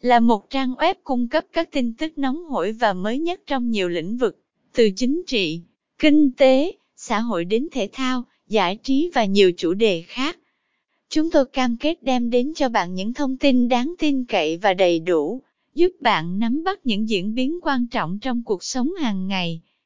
là một trang web cung cấp các tin tức nóng hổi và mới nhất trong nhiều lĩnh vực, từ chính trị, kinh tế, xã hội đến thể thao, giải trí và nhiều chủ đề khác. Chúng tôi cam kết đem đến cho bạn những thông tin đáng tin cậy và đầy đủ, giúp bạn nắm bắt những diễn biến quan trọng trong cuộc sống hàng ngày.